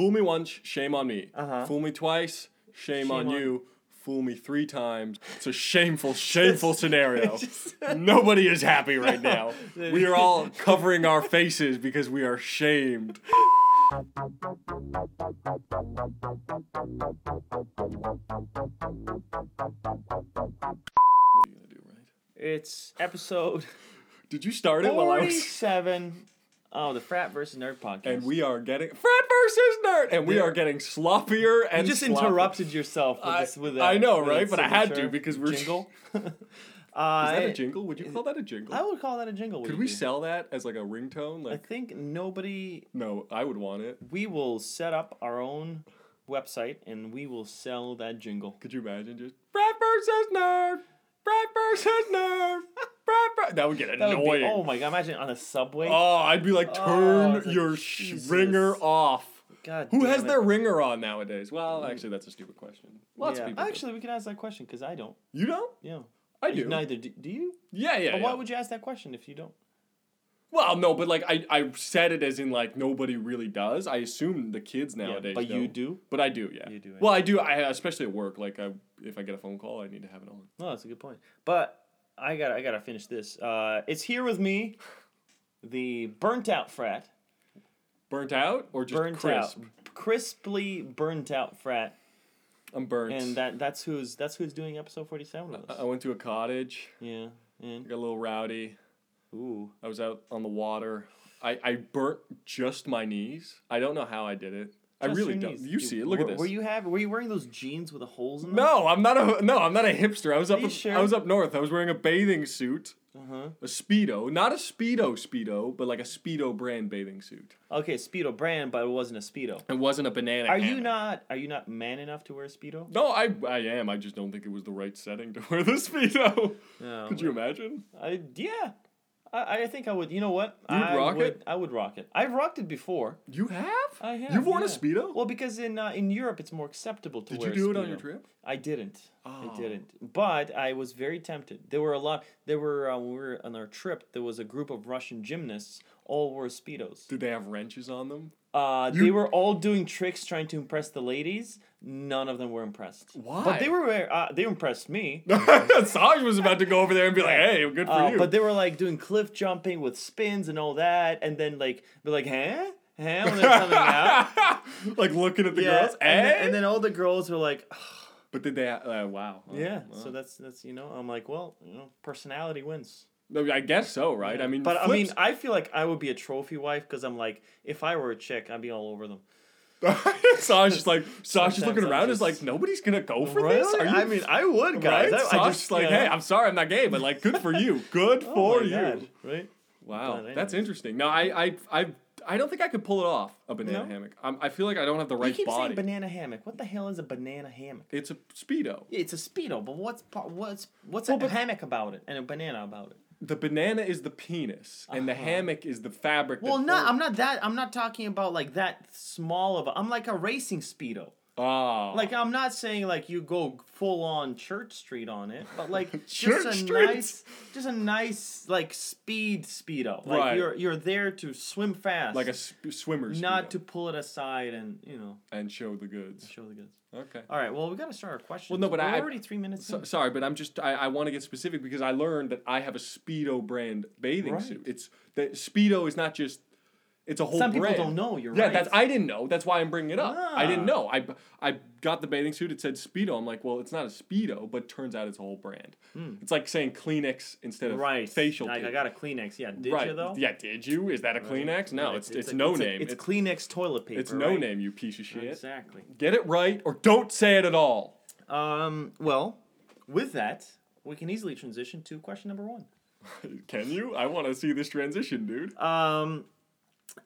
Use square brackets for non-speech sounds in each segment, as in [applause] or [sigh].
Fool me once, shame on me. Uh-huh. Fool me twice, shame, Shame on, on- you. Fool me three times. It's a shameful, [laughs] shameful scenario. [laughs] [laughs] Nobody is happy right now. We are all covering our faces because we are shamed. What are you gonna do, right? It's episode Did you start it while I was? forty-seven. Oh, the frat versus nerd podcast. And we are getting frat versus nerd, and we Yeah. are getting sloppier and. you just sloppier. interrupted yourself with I- this. With I know, right? that But I had to because we're- jingle. uh, [laughs] Is that a I- jingle? Would you call that a jingle? I would call that a jingle. Could we do. sell that as like a ringtone? Like I think nobody. no, I would want it. We will set up our own website and we will sell that jingle. Could you imagine just frat versus nerd, frat versus nerd, frat ver-" That would get That would be, annoying. oh my god! Imagine on a subway. Oh, I'd be like, Oh, turn it's like, your sh- Jesus. ringer off. god. Who damn has it. their ringer on nowadays? Well, actually, that's a stupid question. Lots yeah. of people. do. Actually, we can ask that question because I don't. you don't? Yeah. I do. Neither do, do you. Yeah, yeah. but yeah. why would you ask that question if you don't? Well, no, but like I, I said it as in like nobody really does. I assume the kids nowadays. yeah, but you don't. do. But I do, yeah. You do. Well, I do. I especially at work. Like, I if I get a phone call, I need to have it on. No, that's a good point. But I got to I got to finish this. Uh, it's here with me, the burnt out frat, Burnt out or just burnt crisp? out, crisply burnt out frat, I'm burnt. and that that's who's that's who's doing episode forty seven with us. I went to a cottage. yeah, and Got a little rowdy. Ooh, I was out on the water. I, I burnt just my knees. I don't know how I did it. I really don't. You see it. Look were, at this. Were you have Were you wearing those jeans with the holes in them? no, I'm not a no. I'm not a hipster. I was up. you I was up north. I was wearing a bathing suit, Uh huh. a speedo, not a speedo speedo, but like a speedo brand bathing suit. Okay, speedo brand, but it wasn't a speedo. It wasn't a banana. Are you not Are you not man enough to wear a speedo? No, I I am. I just don't think it was the right setting to wear the speedo. No. [laughs] Could you imagine? I yeah. I, I think I would. You know what? You would I rock would, it? I would rock it. I've rocked it before. You have? I have. You've worn a speedo? Well, because in uh, in Europe it's more acceptable to Did wear. you do it on your trip? I didn't. Oh. I didn't. But I was very tempted. There were a lot. There were uh, when we were on our trip. There was a group of Russian gymnasts. All wore speedos. Did they have wrenches on them? Uh, You- they were all doing tricks trying to impress the ladies. None of them were impressed. Why? But they were. Uh, they impressed me. [laughs] Saj was about to go over there and be like, "Hey, good for Uh, you." but they were like doing cliff jumping with spins and all that, and then like be like, huh, huh, when they're coming out. [laughs] like looking at the yeah, girls. and, then, eh? and then all the girls were like, but did they? Uh, wow. Oh, yeah. wow. So that's that's you know, I'm like, well, you know, personality wins. I guess so, right? I mean, but I mean, I feel like I would be a trophy wife because I'm like, if I were a chick, I'd be all over them. [laughs] Saj just like just Sometimes looking around is just- like nobody's gonna go for this. Are you? I mean, I would, guys. right? I, just like, you know, hey, I'm sorry, I'm not gay, but like, good for you. [laughs] Good oh for you. God, right? Wow, that's interesting. No, I, I, I, I don't think I could pull it off a banana No? hammock. I'm, I feel like I don't have the right you keep body. saying banana hammock. What the hell is a banana hammock? it's a speedo. Yeah, it's a speedo, but what's what's what's Well, a hammock about it and a banana about it? The banana is the penis, and the Uh-huh. hammock is the fabric. Well, not I'm not that I'm not talking about like that small of a. I'm like a racing speedo. Oh, Like I'm not saying like you go full on Church Street on it, but like [laughs] just a Street? nice, just a nice like speed speedo. Like Right. you're you're there to swim fast, like a sp- swimmer's not speedo, to pull it aside and you know and show the goods. show the goods. Okay. All right, well we got to start our questions. Well, no, but We're I- already three minutes. So, sorry, but I'm just I, I want to get specific because I learned that I have a Speedo brand bathing Right. suit. It's that Speedo is not just it's a whole brand. Some people don't know. You're yeah, right. Yeah, that's I didn't know. That's why I'm bringing it up. I didn't Ah. know. I I got the bathing suit. It said Speedo. I'm like, well, it's not a Speedo, but turns out it's a whole brand. It's like saying Kleenex instead of Hmm. right. facial. I. I got a Kleenex. Yeah, did right. you though? Yeah, did you? Is that a Kleenex? No, Right, it's it's, a- no a- name. It's, It's, Kleenex toilet paper. it's no right? name. You piece of shit. Exactly. Get it right or don't say it at all. Um. Well, with that, we can easily transition to question number one. [laughs] Can you? I want to see this transition, dude. Um,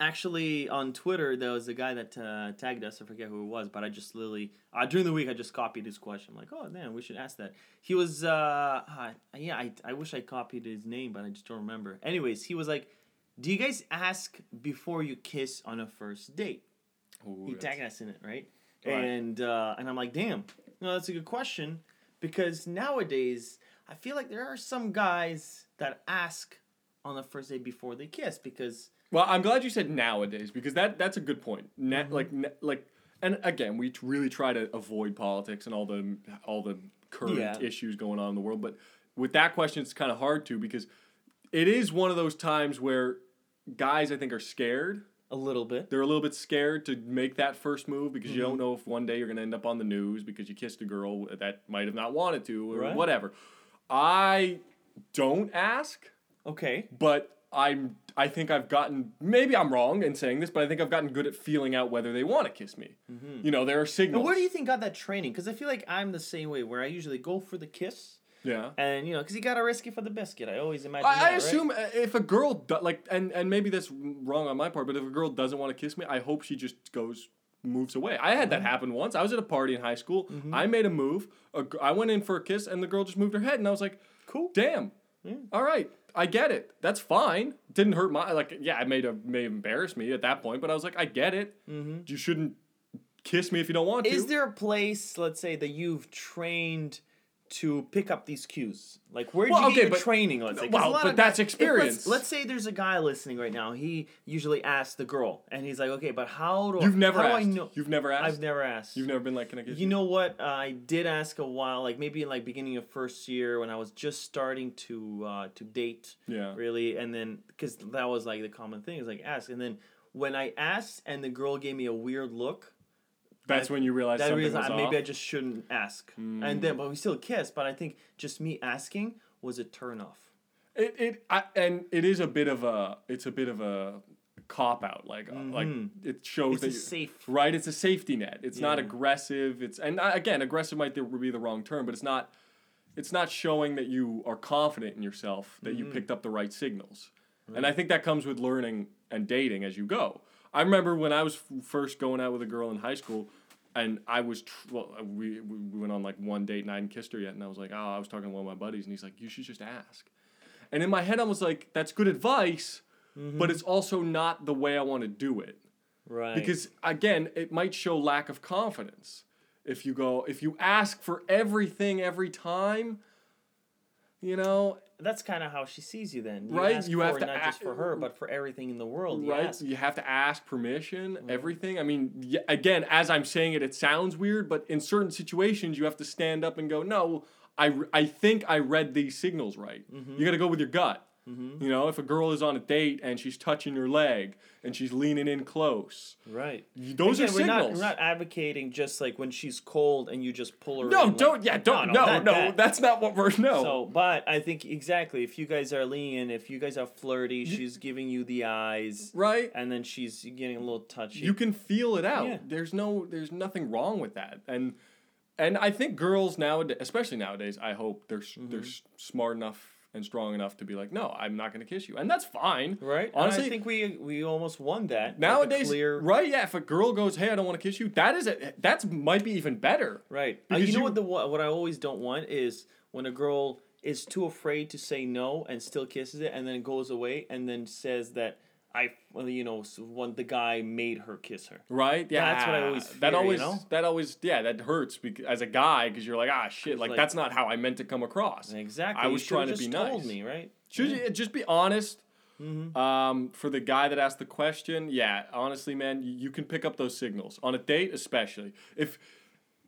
actually, on Twitter, there was a guy that uh, tagged us. I forget who it was, but I just literally uh, during the week I just copied his question. I'm like, oh man, we should ask that. He was, uh, yeah, I, I wish I copied his name, but I just don't remember. Anyways, he was like, do you guys ask before you kiss on a first date? Ooh, he tagged us in it, right? Right. And uh, and I'm like, damn, no, that's a good question because nowadays I feel like there are some guys that ask on the first date before they kiss because Well, I'm glad you said nowadays because that that's a good point. Na- Like na- like, and again, we really try to avoid politics and all the all the current Yeah. issues going on in the world. But with that question, it's kind of hard to because it is one of those times where guys, I think, are scared. A little bit. They're a little bit scared to make that first move because you Mm-hmm. don't know if one day you're going to end up on the news because you kissed a girl that might have not wanted to or Right. whatever. I don't ask Okay. but I'm I think I've gotten maybe I'm wrong in saying this, but I think I've gotten good at feeling out whether they want to kiss me. You know, there are signals. And where do you think got that training? Because I feel like I'm the same way, where I usually go for the kiss, yeah. and you know, because you gotta risk it for the biscuit. I always imagine. I, that, I assume uh, if a girl do, like and and maybe that's wrong on my part, but if a girl doesn't want to kiss me, I hope she just goes moves away. I had that Mm-hmm. happen once. I was at a party in high school. I made a move. A, I went in for a kiss, and the girl just moved her head, and I was like, Cool. "Damn, all right." I get it. That's fine. Didn't hurt my like. Yeah, it made a may have embarrassed me at that point, but I was like, I get it. Mm-hmm. You shouldn't kiss me if you don't want to. Is there a place, let's say, that you've trained to pick up these cues? Like, where did Well, you okay, get your but- training? Let's say. well, but that's guys- experience. Let's, let's say there's a guy listening right now. He usually asks the girl, and he's like, "Okay, but how do You've never how asked. do I know? You've never asked. I've never asked. You've never been like, can I kiss You know what? Uh, I did ask a while, like maybe in like beginning of first year when I was just starting to uh, to date. Yeah. Really, and then because that was like the common thing is like ask, and then when I asked and the girl gave me a weird look, That's when you realize that something reason was I, off. Maybe I just shouldn't ask. And then, but we still kissed. But I think just me asking was a turn off. It it I, and it is a bit of a it's a bit of a cop out. Like uh, like it shows Mm-hmm. It's a that safe. right. It's a safety net. It's not aggressive. It's and uh, again aggressive might be the wrong term, but it's not. It's not showing that you are confident in yourself that Mm-hmm. you picked up the right signals, and I think that comes with learning and dating as you go. I remember when I was f- first going out with a girl in high school, and I was tr- well, uh, we we we went on like one date and I hadn't kissed her yet, and I was like, oh, I was talking to one of my buddies, and he's like, you should just ask. And in my head, I was like, that's good advice, but it's also not the way I want to do it. Right. Because again, it might show lack of confidence. If you go, if you ask for everything every time, you know, that's kind of how she sees you. Then you Right, Ask you have to not just for her, but for everything in the world. You right? ask. You have to ask permission, mm-hmm. everything. I mean, again, as I'm saying it, it sounds weird, but in certain situations, you have to stand up and go, no, I, I think I read these signals right. Mm-hmm. You got to go with your gut. You know, if a girl is on a date and she's touching your leg and she's leaning in close, Right. those Again, are we're not, signals. we're not advocating just like when she's cold and you just pull her. no, in, don't. Yeah, don't. No, no, that- that. that's not what we're. No. So, but I think exactly if you guys are leaning, if you guys are flirty, she's giving you the eyes, right. and then she's getting a little touchy. you can feel it out. Yeah. There's no there's nothing wrong with that. And and I think girls nowadays, especially nowadays, I hope they're s they're Mm-hmm. smart enough and strong enough to be like, no, I'm not going to kiss you, and that's fine. right? And Honestly, I think we we almost won that. nowadays, clear, right? Yeah, if a girl goes, hey, I don't want to kiss you, that is a, that's might be even better. Right. Uh, you know you- what the what I always don't want is when a girl is too afraid to say no and still kisses it and then goes away and then says that I well, you know one the guy made her kiss her. Right? Yeah, That's what I always that fear, you always know? that always yeah that hurts because as a guy because you're like ah shit like, like- that's not how I meant to come across. Exactly. I was should've trying to be told nice. me, right? Should you just be honest? Mm-hmm. Um, for the guy that asked the question, yeah, honestly, man, you, you can pick up those signals on a date, especially if,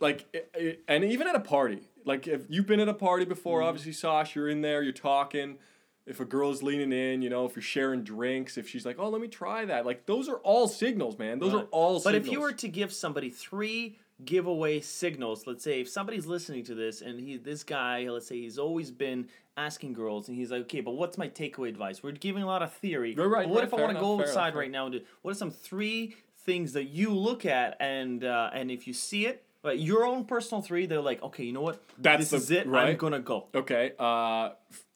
like, i- i- and even at a party. Like, if you've been at a party before, Mm-hmm. obviously, Sash, you're in there, you're talking. If a girl's leaning in, you know, if you're sharing drinks, if she's like, "Oh, let me try that," like those are all signals, man. Those are all. But signals. if you were to give somebody three giveaway signals, let's say if somebody's listening to this and he this guy, let's say he's always been asking girls and he's like, okay, but what's my takeaway advice? We're giving a lot of theory. Right, right, but what right, if I want to go outside enough, right now and do what are some three things that you look at and uh, and if you see it, but your own personal three, they're like, okay, you know what? That's this the- is it. I'm gonna go. okay, uh,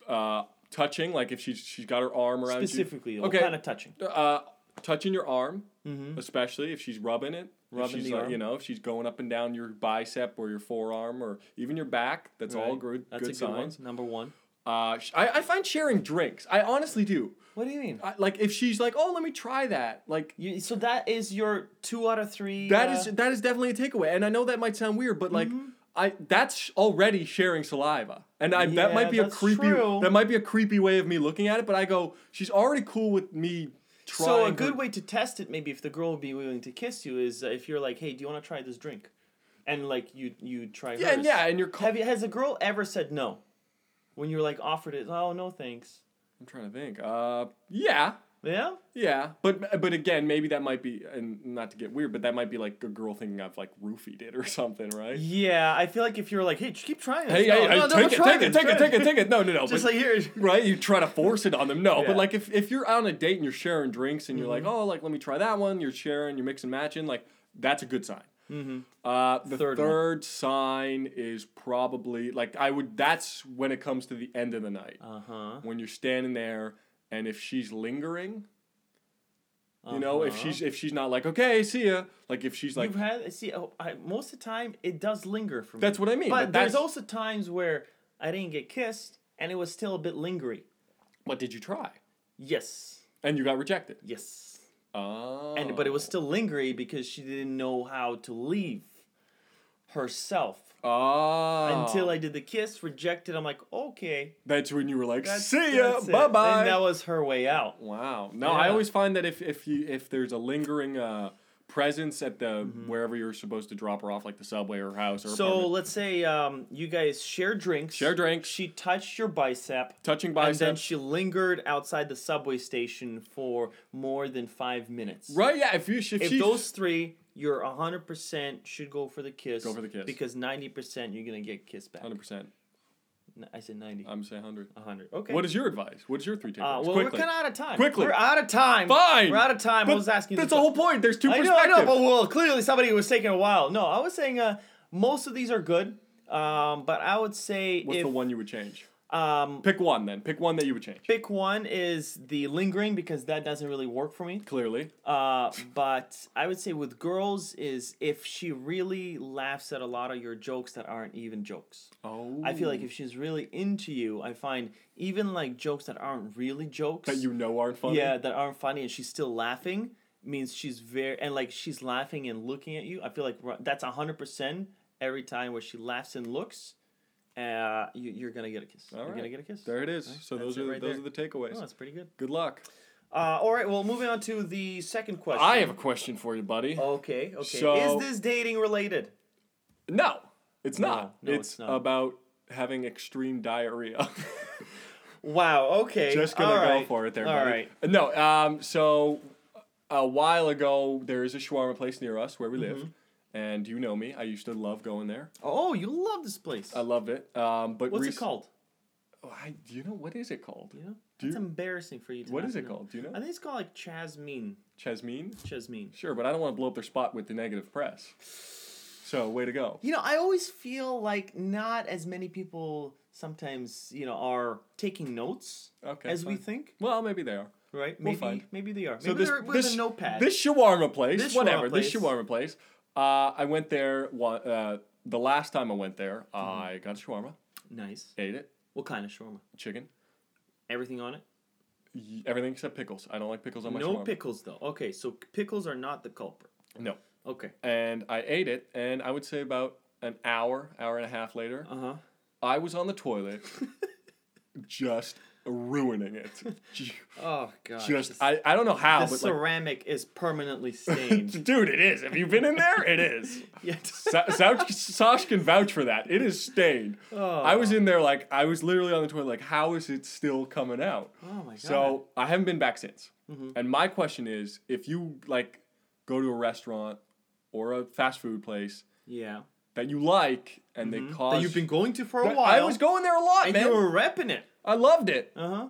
uh, touching, like if she's she's got her arm around Specifically, you. Specifically, Okay, kind of touching? uh, touching your arm, especially if she's rubbing it. Mm-hmm. Rubbing the like, arm. You know, if she's going up and down your bicep or your forearm or even your back, that's all good. That's good a good signs. one. Number one. Uh, sh- I, I find sharing drinks. I honestly do. What do you mean? I, like if she's like, oh, let me try that. Like You, so that is your two out of three. that uh, is that is definitely a takeaway. And I know that might sound weird, but like. Mm-hmm. I that's already sharing saliva, and I that might be a creepy true. that might be a creepy way of me looking at it. But I go, she's already cool with me trying. So a her- good way to test it, maybe if the girl would be willing to kiss you, is uh, if you're like, "Hey, do you want to try this drink?" And like you you try. Yeah, hers. yeah, and you're. Co- Have you has a girl ever said no? When you're like offered it, oh no thanks. I'm trying to think. Uh, yeah, Yeah. yeah, but but again, maybe that might be, and not to get weird, but that might be like a girl thinking I've like roofied it or [laughs] something, right? Yeah, I feel like if you're like, hey, just keep trying. Hey, this." hey, No, hey, no, no, take, it, take it, take it, take it, take it. No, no, no. Just but- like here. [laughs] right? You try to force it on them. No, Yeah. but like if, if you're on a date and you're sharing drinks and you're like, Mm-hmm. oh, like let me try that one. You're sharing, you're mixing, matching. Like that's a good sign. Mm-hmm. Uh, the Third third, sign is probably like I would. That's when it comes to the end of the night Uh huh. when you're standing there and if she's lingering. You know, if Uh-huh. she's if she's not like okay, see ya. Like if she's like You've had see oh, I, most of the time it does linger for me. that's what I mean. but, But, there's also times where I didn't get kissed and it was still a bit lingery. what did you try? Yes. And you got rejected. Yes. Oh. And but it was still lingery because she didn't know how to leave herself. Oh. Until I did the kiss, rejected. I'm like, okay, That's when you were like, that's, see ya, bye bye. And that was her way out. Wow. No, I always find that if if you if there's a lingering uh presence at the Mm-hmm. wherever you're supposed to drop her off, like the subway or house or So apartment, let's say um, you guys share drinks. Share drinks. She touched your bicep. touching bicep. And then she lingered outside the subway station for more than five minutes. right? Yeah. If you if, If she those three, you're hundred percent should go for the kiss. Go for the kiss. Because ninety percent you're gonna get kissed back. hundred percent, I said ninety. I'm saying hundred. hundred. Okay. What is your advice? What's your three takeaways? Uh, well, Quickly. we're kind of out of time. Quickly. We're out of time. Fine. We're out of time. I But was asking. That's the the whole point. There's two I know. I know, but well, clearly somebody was taking a while. No, I was saying uh, most of these are good, um, but I would say What's if the one you would change? Um, Pick one then. Pick one that you would change. pick one is the lingering because that doesn't really work for me. Clearly. Uh, but I would say with girls is if she really laughs at a lot of your jokes that aren't even jokes. Oh. I feel like if she's really into you, I find even like jokes that aren't really jokes that you know aren't funny. yeah, that aren't funny, and she's still laughing means she's very and like she's laughing and looking at you. I feel like that's hundred percent every time where she laughs and looks. Uh, you, you're gonna get a kiss. All you're right. gonna get a kiss. There it is. Right, So that's those are right those there. are the takeaways. Oh, that's pretty good. Good luck. Uh, all right. Well, moving on to the second question. I have a question for you, buddy. Okay. Okay. So- Is this dating related? No, it's No, not. no, it's, it's not. about having extreme diarrhea. [laughs] Wow. Okay. Just gonna all go right, for it there, All buddy. right. No, um, so a while ago there is a shawarma place near us where we Mm-hmm. live, and you know me. I used to love going there. Oh, you love this place. I loved it. Um, but What's rec- it called? Oh, I, do you know what is it called? You know, Do it's you- embarrassing for you. To What is it know. called? Do you know? I think it's called like Chasmine. Chesmeen. Chasmine. Sure, but I don't want to blow up their spot with the negative press. So way to go. You know, I always feel like not as many people sometimes, you know, are taking notes Okay. as we think, Well, maybe they are. right? We'll Maybe find. maybe they are. Maybe So this they're with this a notepad. this shawarma place, This whatever, shawarma this shawarma place. Uh, I went there. One, uh, the last time I went there, Mm-hmm. I got a shawarma, nice. ate it, What kind of shawarma? chicken, Everything on it? y- everything except pickles. I don't like pickles on my shawarma. No shawarma. pickles though. Okay, so pickles are not the culprit. No. Okay. And I ate it, and I would say about an hour, hour and a half later, Uh huh. I was on the toilet, [laughs] just ruining it. [laughs] Oh god. Just I, I don't know how, the but like, ceramic is permanently [laughs] stained. dude, it is. Have you been in there? It is. [laughs] yeah. Sa- Sa- Sash can vouch for that. It is stained. Oh. I was in there like I was literally on the toilet like how is it still coming out? Oh my god. So I haven't been back since. Mhm. And my question is, if you like go to a restaurant or a fast food place yeah. That you like and Mhm. they cause that you've been going to for a while. I was going there a lot, and man. you were repping it. I loved it. Uh huh.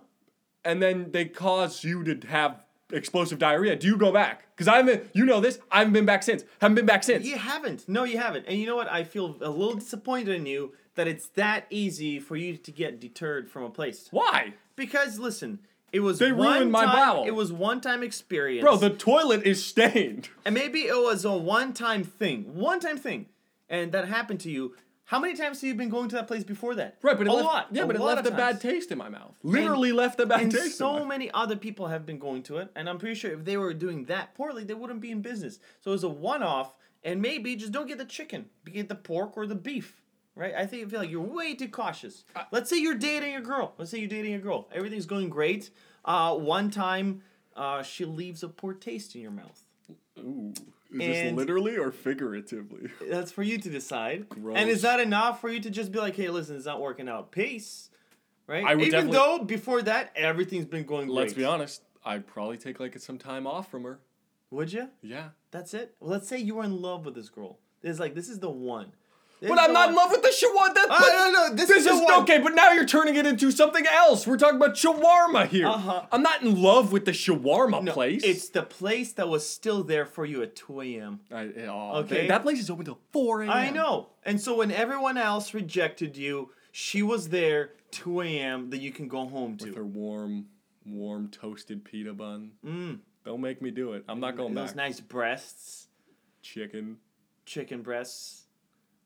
And then they cause you to have explosive diarrhea. Do you go back? Because I haven't. You know this. I haven't been back since. Haven't been back since. You haven't. No, you haven't. And you know what? I feel a little disappointed in you that it's that easy for you to get deterred from a place. Why, Because listen, it was They one ruined my time, bowel. It was one time experience. bro? The toilet is stained. and maybe it was a one time thing. One time thing. And that happened to you. How many times have you been going to that place before that? Right, but it a left, lot. Yeah, a but it left a bad taste in my mouth. Literally left a bad And taste. so in my many other people have been going to it, and I'm pretty sure if they were doing that poorly, they wouldn't be in business. So it's a one-off, and maybe just don't get the chicken, get the pork or the beef, right? I think I feel like you're way too cautious. Let's say you're dating a girl. Let's say you're dating a girl. Everything's going great. Uh, one time uh, she leaves a poor taste in your mouth. Ooh. Is And- this literally or figuratively? [laughs] That's for you to decide. Gross. And is that enough for you to just be like, hey, listen, it's not working out? Peace. Right? I would Even though before that, everything's been going great. Let's be honest. I'd probably take like some time off from her. Would you? Yeah. That's it? Well, let's say you were in love with this girl. It's like, this is the one. But I'm not in love with the shawarma. That, but no, no, this is the one. okay. But now you're turning it into something else. We're talking about shawarma here. Uh-huh. I'm not in love with the shawarma No, place. It's the place that was still there for you at 2 a.m. I, oh, Okay. That place is open till 4 a.m. I know. And so when everyone else rejected you, she was there 2 a.m. that you can go home With to. her warm, warm toasted pita bun. Mm. Don't make me do it. I'm not going Those back. nice breasts, Chicken, chicken breasts,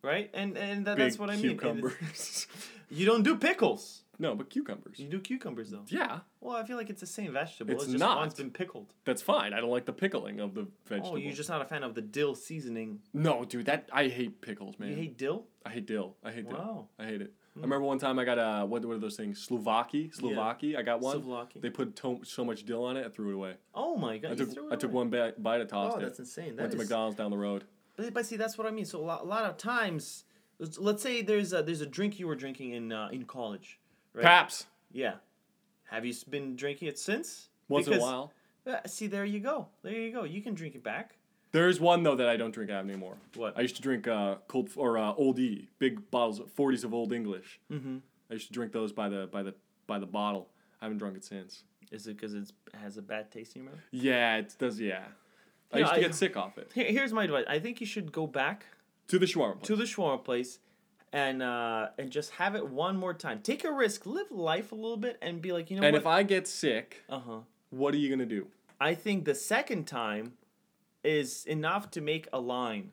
right? And and that, that's what I mean. Cucumbers. [laughs] You don't do pickles. no, but cucumbers. You do cucumbers though. Yeah, Well, I feel like it's the same vegetable. It's It's, just not. one's been pickled. that's fine. I don't like the pickling of the vegetable. Oh, you're just not a fan of the dill seasoning. no, dude. That I hate pickles, man. You hate dill? I hate dill. I hate dill. Wow. Hmm. I hate it. I remember one time I got a what, what are those things? souvlaki, souvlaki. I got one. souvlaki. They put to- so much dill on it, I threw it away. Oh my god! I took threw it I took one bite, bite I tossed Oh, it. that's insane. That Went to McDonald's down the road. But, but see, that's what I mean. So a lot, a lot of times, let's- say there's a there's a drink you were drinking in uh, in college, right? Paps. Yeah. Have you been drinking it since? Once in a while. Uh, see, there you go. There you go. You can drink it back. There's one though that I don't drink out anymore. What? I used to drink uh, cold or uh, Old E, big bottles, forties of Old English. Mm-hmm. I used to drink those by the by the by the bottle. I haven't drunk it since. Is it because it has a bad taste in your mouth? Yeah, it does. Yeah, I used to I- get sick off it. Here, here's my advice. I think you should go back To the shawarma. to the shawarma place and uh, and just have it one more time. Take a risk, live life a little bit, and be like, you know and what? if I get sick, uh huh. what are you gonna do? I think the second time is enough to make a line.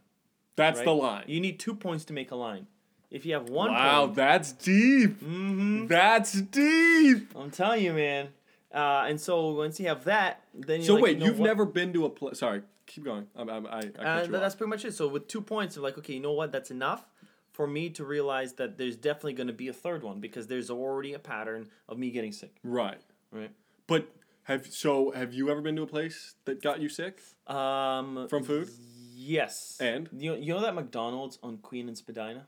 That's right? the line. You need two points to make a line. If you have one wow, point, that's deep. mm-hmm, That's deep. I'm telling you, man. Uh, and so once you have that, then you're So like, wait, you know you've what? never been to a place? Sorry, keep going. I'm, I'm, I, I Uh, that's off. pretty much it. So with two points, you're like, okay, you know what? That's enough for me to realize that there's definitely going to be a third one because there's already a pattern of me getting sick. Right, Right. but have so have you ever been to a place that got you sick Um, from food? yes. And? you you know that McDonald's on Queen and Spadina?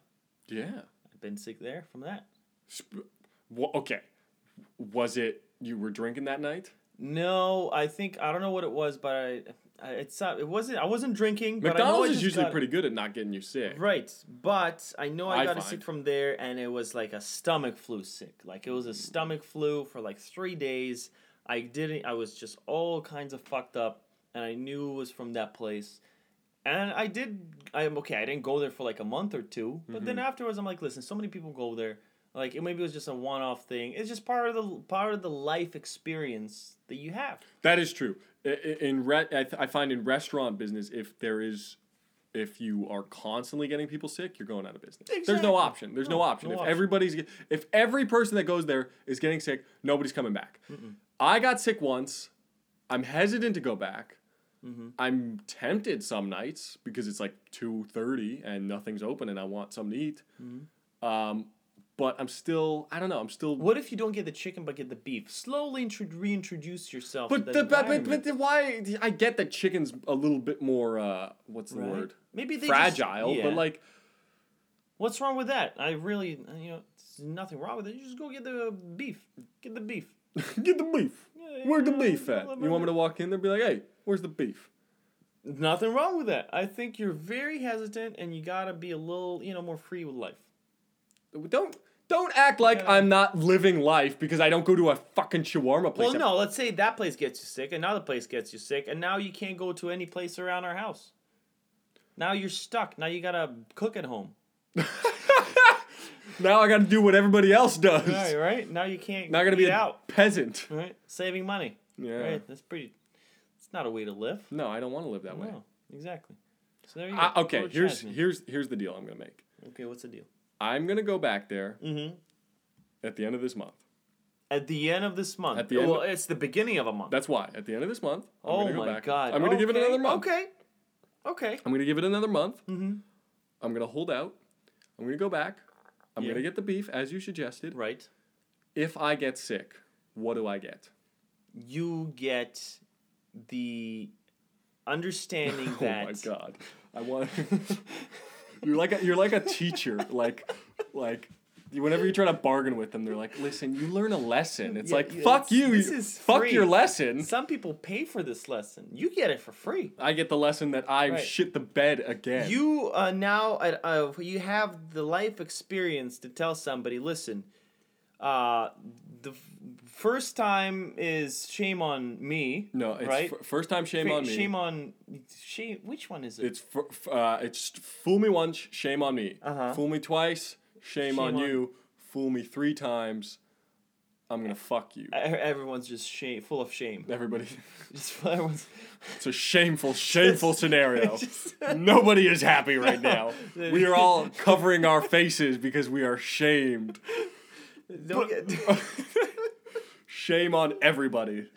Yeah. I've been sick there from that. Sp- wha- okay, was it you were drinking that night? No, I think I don't know what it was, but I, I it's not. It wasn't. I wasn't drinking. but I know I McDonald's is usually got- pretty good at not getting you sick. Right, but I know I, I got find. sick from there, and it was like a stomach flu sick. Like it was a mm. stomach flu for like three days. I didn't. I was just all kinds of fucked up, and I knew it was from that place. And I did. I'm okay. I didn't go there for like a month or two, but then mm-hmm. afterwards, I'm like, listen, so many people go there. Like it maybe it was just a one-off thing. It's just part of the part of the life experience that you have. That is true. In re- I, th- I find in restaurant business, if there is, if you are constantly getting people sick, you're going out of business. There's no option. There's no, No, option. no if option. everybody's, if every person that goes there is getting sick, nobody's coming back. I got sick once. I'm hesitant to go back. Mm-hmm. I'm tempted some nights because it's like two thirty and nothing's open and I want something to eat. Mm-hmm. Um, but I'm still. I don't know. I'm still. What if you don't get the chicken but get the beef? Slowly intro- reintroduce yourself. But to the, but, but, but the, why? I get that chicken's a little bit more. Uh, what's the Right. word? Maybe they Fragile, Just, but like what's wrong with that? I really, you know, there's nothing wrong with it. You just go get the beef. Get the beef. [laughs] get the beef. Yeah, Where's the beef yeah, at? You want me to walk in there and be like, hey, where's the beef? Nothing wrong with that. I think you're very hesitant, and you gotta be a little, you know, more free with life. Don't don't act like Yeah. I'm not living life because I don't go to a fucking shawarma place. Well, no, let's say that place gets you sick, another place gets you sick, and now you can't go to any place around our house. Now you're stuck. Now you gotta cook at home. [laughs] now I got to do what everybody else does. Right, right. Now you can't. Got to be a out. peasant. Right, saving money. Yeah. Right, that's pretty. It's not a way to live. No, I don't want to live that way. No, exactly. So there you go. I, okay, George here's here's here's the deal I'm gonna make. Okay, what's the deal? I'm gonna go back there Mm-hmm. at the end of this month. At the end of this month. At the end well, of- it's the beginning of a month. That's why at the end of this month. I'm oh gonna go my back. god. I'm gonna give it another month. Okay. Okay. I'm gonna give it another month. Mm-hmm. I'm gonna hold out. I'm gonna go back. I'm Yeah. gonna get the beef as you suggested. Right. If I get sick, what do I get? You get the [laughs] understanding Oh that Oh my god! I want. [laughs] [laughs] you're like a, you're like a teacher. Like, like whenever you try to bargain with them, they're like, "Listen, you learn a lesson." It's Yeah, like, "Fuck it's- you! this you- is fuck free. your lesson." some people pay for this lesson. You get it for free. I get the lesson that I Right. shit the bed again. You uh, now uh, uh, you have the life experience to tell somebody. Listen, uh, the f- first time is shame on me. no, it's right? f- first time shame Fa- on me. Shame on shame. Which one is it? It's f- f- uh, it's fool me once, shame on me. Uh-huh. Fool me twice, shame, Shame on, on- you. Fool me three times, I'm gonna fuck you. Everyone's just shame, full of shame. Everybody, [laughs] Just everyone's. [laughs] it's a shameful, shameful scenario. [laughs] just- Nobody is happy right now. We are all covering our faces because we are shamed. Don't get- [laughs] Shame on everybody.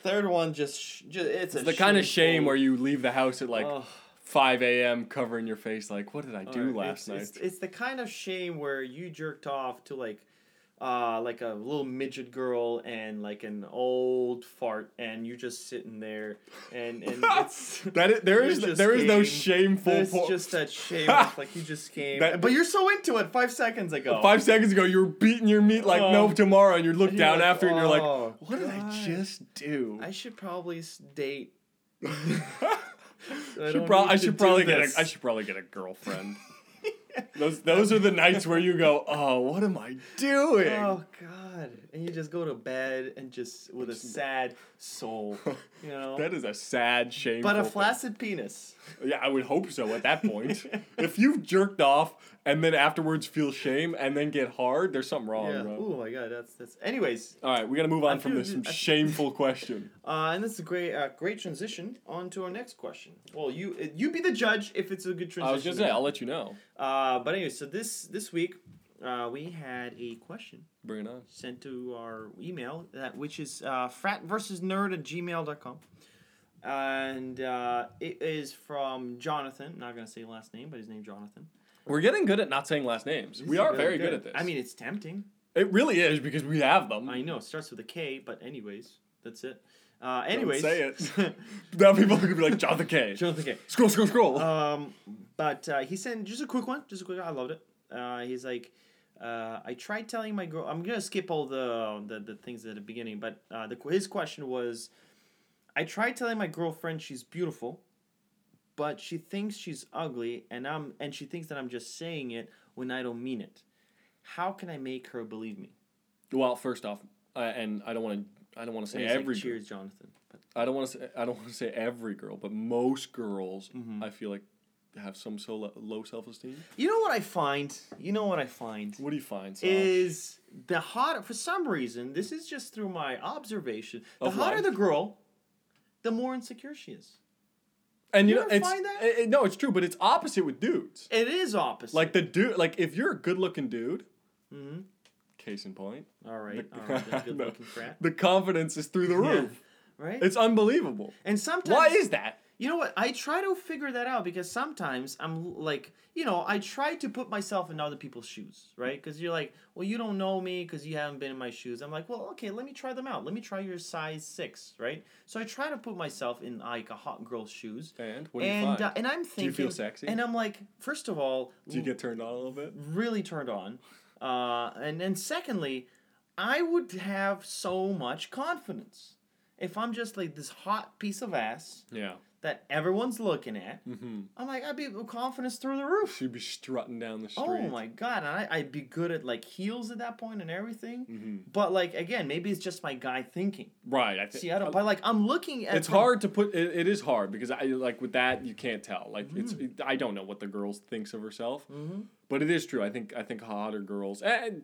Third one just, just it's, It's a the kind of shame where you leave the house at like Ugh. 5 a.m. covering your face, like, what did I do Alright, last it's, night? It's, it's the kind of shame where you jerked off to like, uh, like a little midget girl and like an old fart, and you're just sitting there, and and [laughs] it's That is, there is there is no shameful. there's po- just that [laughs] shame, of, like you just came, That- but you're so into it five seconds ago. Five seconds ago, you were beating your meat like no Oh. tomorrow, and you look And down like, after, and you're like, "Oh, "What did I just do?" I should probably date. [laughs] I I should, need I should probably get a, I should probably get a girlfriend. Those those are the nights where you go, "Oh, what am I doing?" Oh God! And you just go to bed and just with a sad soul, [laughs] you know. That is a sad, shame. but a flaccid penis. Yeah, I would hope so at that point. [laughs] if you've jerked off and then afterwards feel shame and then get hard, there's something wrong, yeah. bro. Oh my God! That's that's. Anyways, All right, we gotta move on I from this I- [laughs] shameful question. uh, and this is a great uh, great transition on to our next question. Well, you uh, you be the judge if it's a good transition. i was just gonna say i'll let you know. Uh, but anyway, so this this week, uh, we had a question Bring it on. sent to our email that which is uh, frat versus nerd at gmail.com and uh, it is from jonathan not going to say last name but his name jonathan We're getting good at not saying last names. This we are really very good. at this. i mean it's tempting it really is because we have them. i know it starts with a k but anyways that's it uh, Don't anyways say it. [laughs] now people are gonna be like Jonathan K. jonathan k Scroll, scroll, scroll. um, but uh, he sent just a quick one, just a quick. I loved it. Uh, he's like, uh, I tried telling my girl. I'm gonna skip all the the, the things at the beginning, but uh, the his question was, I tried telling my girlfriend she's beautiful, but she thinks she's ugly, and I'm and she thinks that I'm just saying it when I don't mean it. How can I make her believe me? well, first off, uh, and I don't want to. I don't want to say like, every. girl. Cheers, Jonathan. But I don't want to say. I don't want to say every girl, but most girls, Mhm. I feel like, have some so lo- low self esteem. you know what I find? You know what I find? What do you find? Is the hot for some reason this is just through my observation the Of hotter life? the girl the more insecure she is and you, you know, ever it's find that? it- it- no, it's true, but it's opposite with dudes. it is opposite Like the dude, like if you're a good looking dude, hmm case in point, all right The- all right that's good [laughs] No. looking crap the confidence is through the Yeah. roof. right It's unbelievable. and sometimes Why is that? You know what i try to figure that out because sometimes i'm like you know i try to put myself in other people's shoes right because you're like well you don't know me because you haven't been in my shoes i'm like well okay let me try them out let me try your size six right so i try to put myself in like a hot girl's shoes And what do you and find? uh, and I'm do thinking, you feel sexy? and I'm like, first of all, do you get turned on a little bit? really turned on, uh, and then secondly, I would have so much confidence if I'm just like this hot piece of ass Yeah. That everyone's looking at. Mm-hmm. I'm like, I'd be confidence through the roof. She'd be strutting down the street. Oh my god, and I, I'd be good at like heels at that point and everything. Mm-hmm. But like again, maybe it's just my guy thinking. Right. I think. See, I don't. But like I'm looking at. it's from- hard to put it, it is hard because i like with that you can't tell like it's Mm-hmm. i don't know what the girl thinks of herself Mhm. but it is true i think i think hotter girls and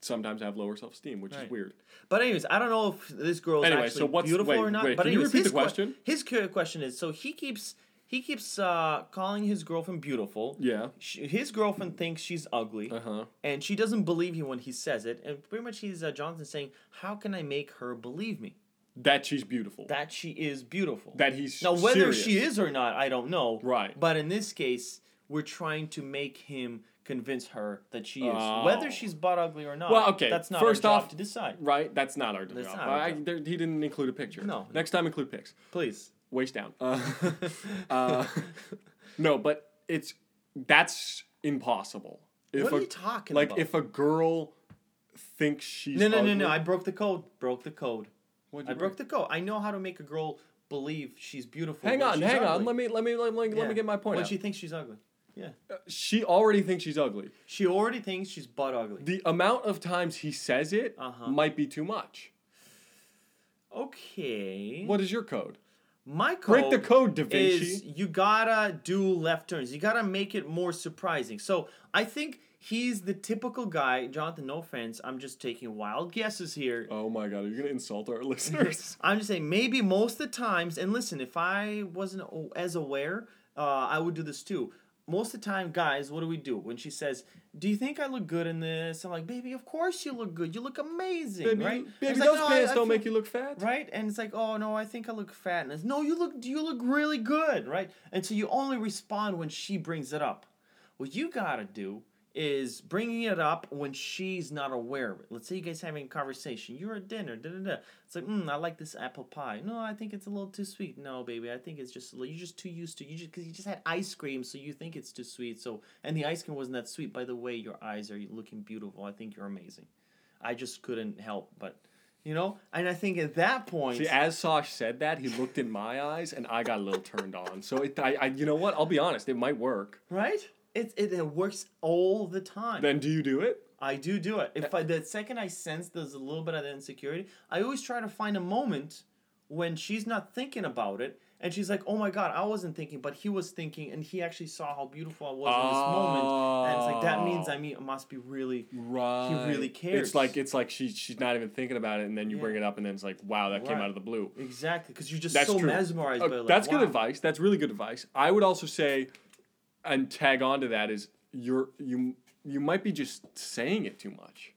sometimes have lower self-esteem which Right. is weird But anyways, I don't know if this girl is Anyway, actually so what's- beautiful wait, or not. wait, but can you anyways, repeat his the que- question? his cu- question is: so he keeps he keeps uh, calling his girlfriend beautiful. yeah Sh his girlfriend thinks she's ugly, uh-huh and she doesn't believe him when he says it. And pretty much, he's uh, Jonathan saying, "How can I make her believe me that she's beautiful that, that she is beautiful?" That he's now, whether serious. she is or not, I don't know. right But in this case, we're trying to make him convince her that she is, Oh. whether she's butt ugly or not. Well, okay, that's not first our job off- to decide. Right? That's not our That's job. not our I, job. there, he didn't include a picture. No. Next time, include pics. Please. Waist down. [laughs] Uh, [laughs] uh, [laughs] no, but it's that's impossible. If what a, are you talking like about? if a girl thinks she's no, no, no, ugly- no. I broke the code. Broke the code. I you broke the code. I know how to make a girl believe she's beautiful. Hang on, she's hang on. Let me let me let me, let Yeah. me get my point When out. she thinks she's ugly. Yeah. she already thinks she's ugly. She already thinks she's butt ugly. The amount of times he says it Uh-huh. might be too much. Okay. What is your code? My code Break the code, Da Vinci. is you gotta do left turns. You gotta make it more surprising. So I think he's the typical guy. Jonathan, no offense. I'm just taking wild guesses here. Oh my god, are you gonna insult our [laughs] listeners? I'm just saying maybe most of the times, and listen, if I wasn't as aware, uh, I would do this too. Most of the time, guys, what do we do? When she says, "Do you think I look good in this?" I'm like, "Baby, of course you look good. You look amazing, baby, right?" baby, It's like, those "No, I- pants I don't feel- make you look fat. right? And it's like, oh no, I think I look fat. And it's no, you look, you look really good, right? And so you only respond when she brings it up. What you gotta do is bringing it up when she's not aware of it. Let's say you guys having a conversation. You're at dinner. Da, da, da. It's like, mm, I like this apple pie. No, I think it's a little too sweet. No, baby, I think it's just you're just too used to you just because you just had ice cream, so you think it's too sweet. So and the ice cream wasn't that sweet. By the way, your eyes are looking beautiful. I think you're amazing. I just couldn't help but. You know, and I think at that point, See, as Sosh said that, he looked in my eyes, and I got a little turned on. So, it, I, I, you know what? I'll be honest. It might work. right? It, it, it works all the time. Then, do you do it? I do do it. If I, the second I sense there's a little bit of insecurity, I always try to find a moment when she's not thinking about it, and she's like, "Oh my God, I wasn't thinking, but he was thinking, and he actually saw how beautiful I was in this moment." And it's like that means I mean it must be really Right. He really cares. It's like it's like she she's not even thinking about it, and then you Yeah. bring it up, and then it's like, wow, that came out of the blue. exactly because you're just That's so true. mesmerized Uh, by it. Like, that's good advice. That's really good advice. I would also say, and tag on to that is you're you you might be just saying it too much.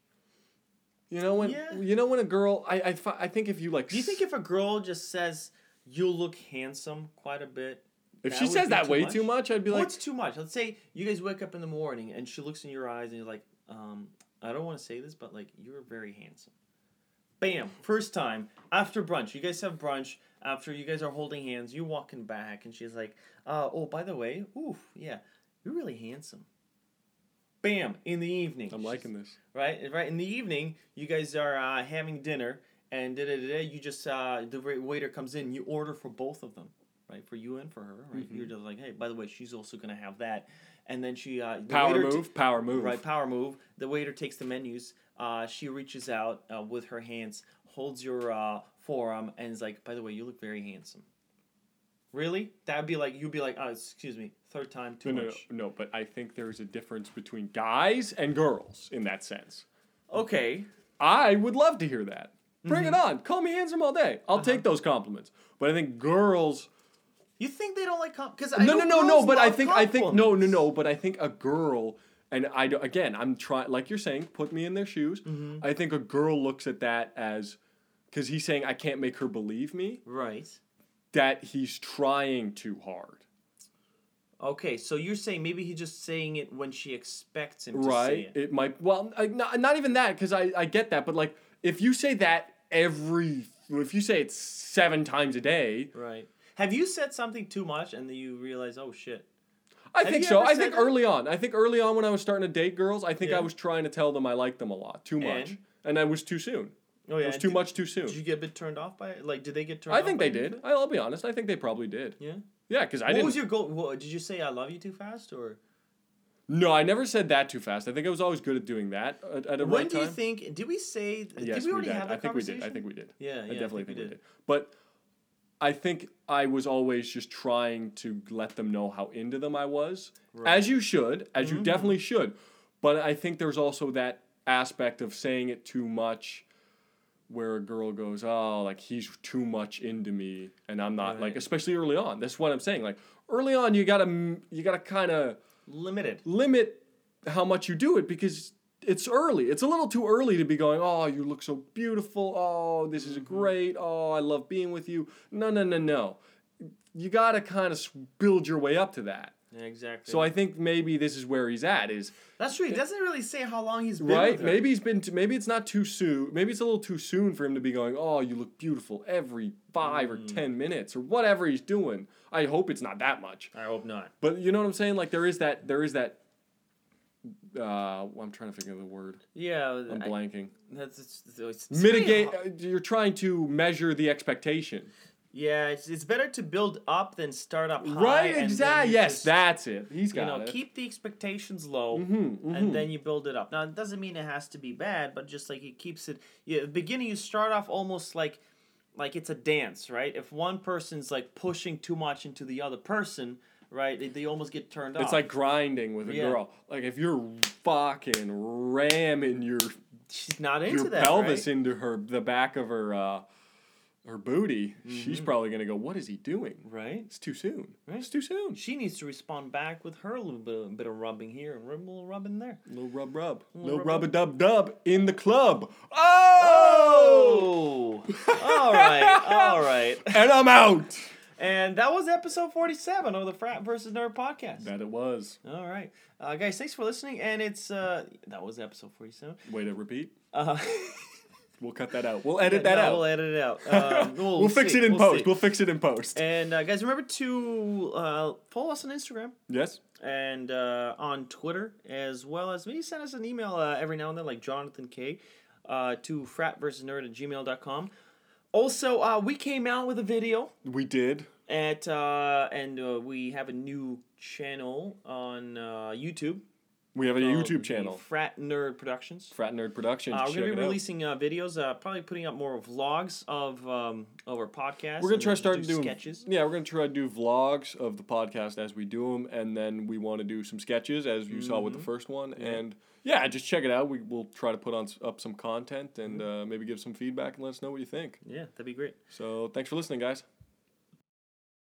You know when Yeah. you know when a girl I I, I think if you like Do you think if a girl just says you look handsome quite a bit? if she says that too way much? too much I'd be like What's too much? Let's say you guys wake up in the morning and she looks in your eyes and you're like, um, I don't want to say this, but like you're very handsome. Bam! First time after brunch. You guys have brunch after you guys are holding hands. You walking back and she's like, uh, oh, by the way, oof, yeah, you're really handsome. Bam! In the evening. I'm liking this. right right in the evening you guys are uh, having dinner and da, da, da, you just uh, the waiter comes in you order for both of them right for you and for her right Mm-hmm. you're just like hey by the way she's also gonna have that and then she uh, the Power waiter t- move, power move. right power move the waiter takes the menus uh, she reaches out uh, with her hands holds your uh, forearm and is like by the way you look very handsome really that'd be like you'd be like oh excuse me third time too No, no, no, much no, but I think there's a difference between guys and girls in that sense. okay I would love to hear that. Bring Mm-hmm. it on. Call me handsome all day. I'll Uh-huh. take those compliments. But I think girls You think they don't like comp? Because no, no, no, no. But I think I think no, no, no. But I think a girl, and I again, I'm trying. Like you're saying, put me in their shoes. Mm-hmm. I think a girl looks at that as, because he's saying I can't make her believe me. Right. That he's trying too hard. Okay, so you're saying maybe he's just saying it when she expects him to say Right. it. It might. Well, I, not, not even that because I I get that. But like if you say that every, if you say it seven times a day, Right. Have you said something too much and then you realize, oh shit? I Have think so. I think that? early on. I think early on when I was starting to date girls, I think Yeah. I was trying to tell them I liked them a lot, too much, And? and I was too soon. Oh yeah, it was too did- much too soon. Did you get a bit turned off by it? Like, did they get turned? Off? I think they did. I'll be honest. I think they probably did. Yeah. Yeah, because I what didn't. What was your goal? What, did you say I love you too fast or? no, I never said that too fast. I think I was always good at doing that at, at a When right do you think? Did we say? yes, did we already did. have that I think we did. I think we did. Yeah, yeah. I definitely think think, we did. But I think I was always just trying to let them know how into them I was, as you should, as Mm-hmm. you definitely should. But I think there's also that aspect of saying it too much, where a girl goes, "Oh, like he's too much into me," and I'm not like, especially early on. That's what I'm saying. Like early on, you gotta you gotta kind of Limited. limit how much you do it because it's early. It's a little too early to be going, oh, you look so beautiful. Oh, this is mm-hmm. great. Oh, I love being with you. No, no, no, no. You got to kind of build your way up to that. Yeah, exactly. So I think maybe this is where he's at. Is That's true. He doesn't really say how long he's been. right? with her. Maybe he's been. T- maybe it's not too soon. Maybe it's a little too soon for him to be going. Oh, you look beautiful every five or Mm. ten minutes or whatever he's doing. I hope it's not that much. I hope not. But you know what I'm saying? Like there is that. There is that. Uh, I'm trying to think of the word. Yeah, I'm I- blanking. that's it's, it's, it's Mitigate. Uh, you're trying to measure the expectation. Yeah, it's, it's better to build up than start up high. right. Exactly. Yes, just, that's it. He's got you know it. keep the expectations low. mm-hmm, And then you build it up. Now it doesn't mean it has to be bad, but just like it keeps it. Yeah, the beginning you start off almost like, like it's a dance, right? If one person's like pushing too much into the other person, right? They, they almost get turned off. It's like grinding with a Yeah. girl. Like if you're fucking ramming your she's not into your that, pelvis right? into her the back of her uh her booty, she's Mm-hmm. probably gonna go, "What is he doing? Right. It's too soon. Right. It's too soon." She needs to respond back with her little bit, bit of rubbing here and a little rubbing there. Little rub rub, Little little rub, rub a dub dub in the club. Oh, Oh! all right, all right. [laughs] and I'm out. And that was episode 47 of the Frat versus Nerd podcast. That it was. All right. Uh, guys, thanks for listening. And it's, uh, that was episode 47. Way to repeat. Uh, [laughs] We'll cut that out. We'll edit that no, out. We'll edit it out. [laughs] Um, we'll, we'll fix it in we'll post. see. We'll fix it in post. And uh, guys, remember to uh, follow us on Instagram yes. and uh, on Twitter, as well as maybe send us an email uh, every now and then, like Jonathan K, uh, to frat versus nerd at gmail.com. Also, uh, we came out with a video We did. at uh, and uh, we have a new channel on uh, YouTube. We have a YouTube channel. Frat Nerd Productions. Frat Nerd Productions. Uh, we're gonna be out. releasing uh, videos, uh, probably putting up more vlogs of um, of our podcast. We're gonna and try then starting do doing sketches. Yeah, we're gonna try to do vlogs of the podcast as we do them, and then we want to do some sketches as you saw with the first one, and yeah, just check it out. We will try to put on s- up some content and uh, maybe give some feedback and let us know what you think. Yeah, that'd be great. So thanks for listening, guys.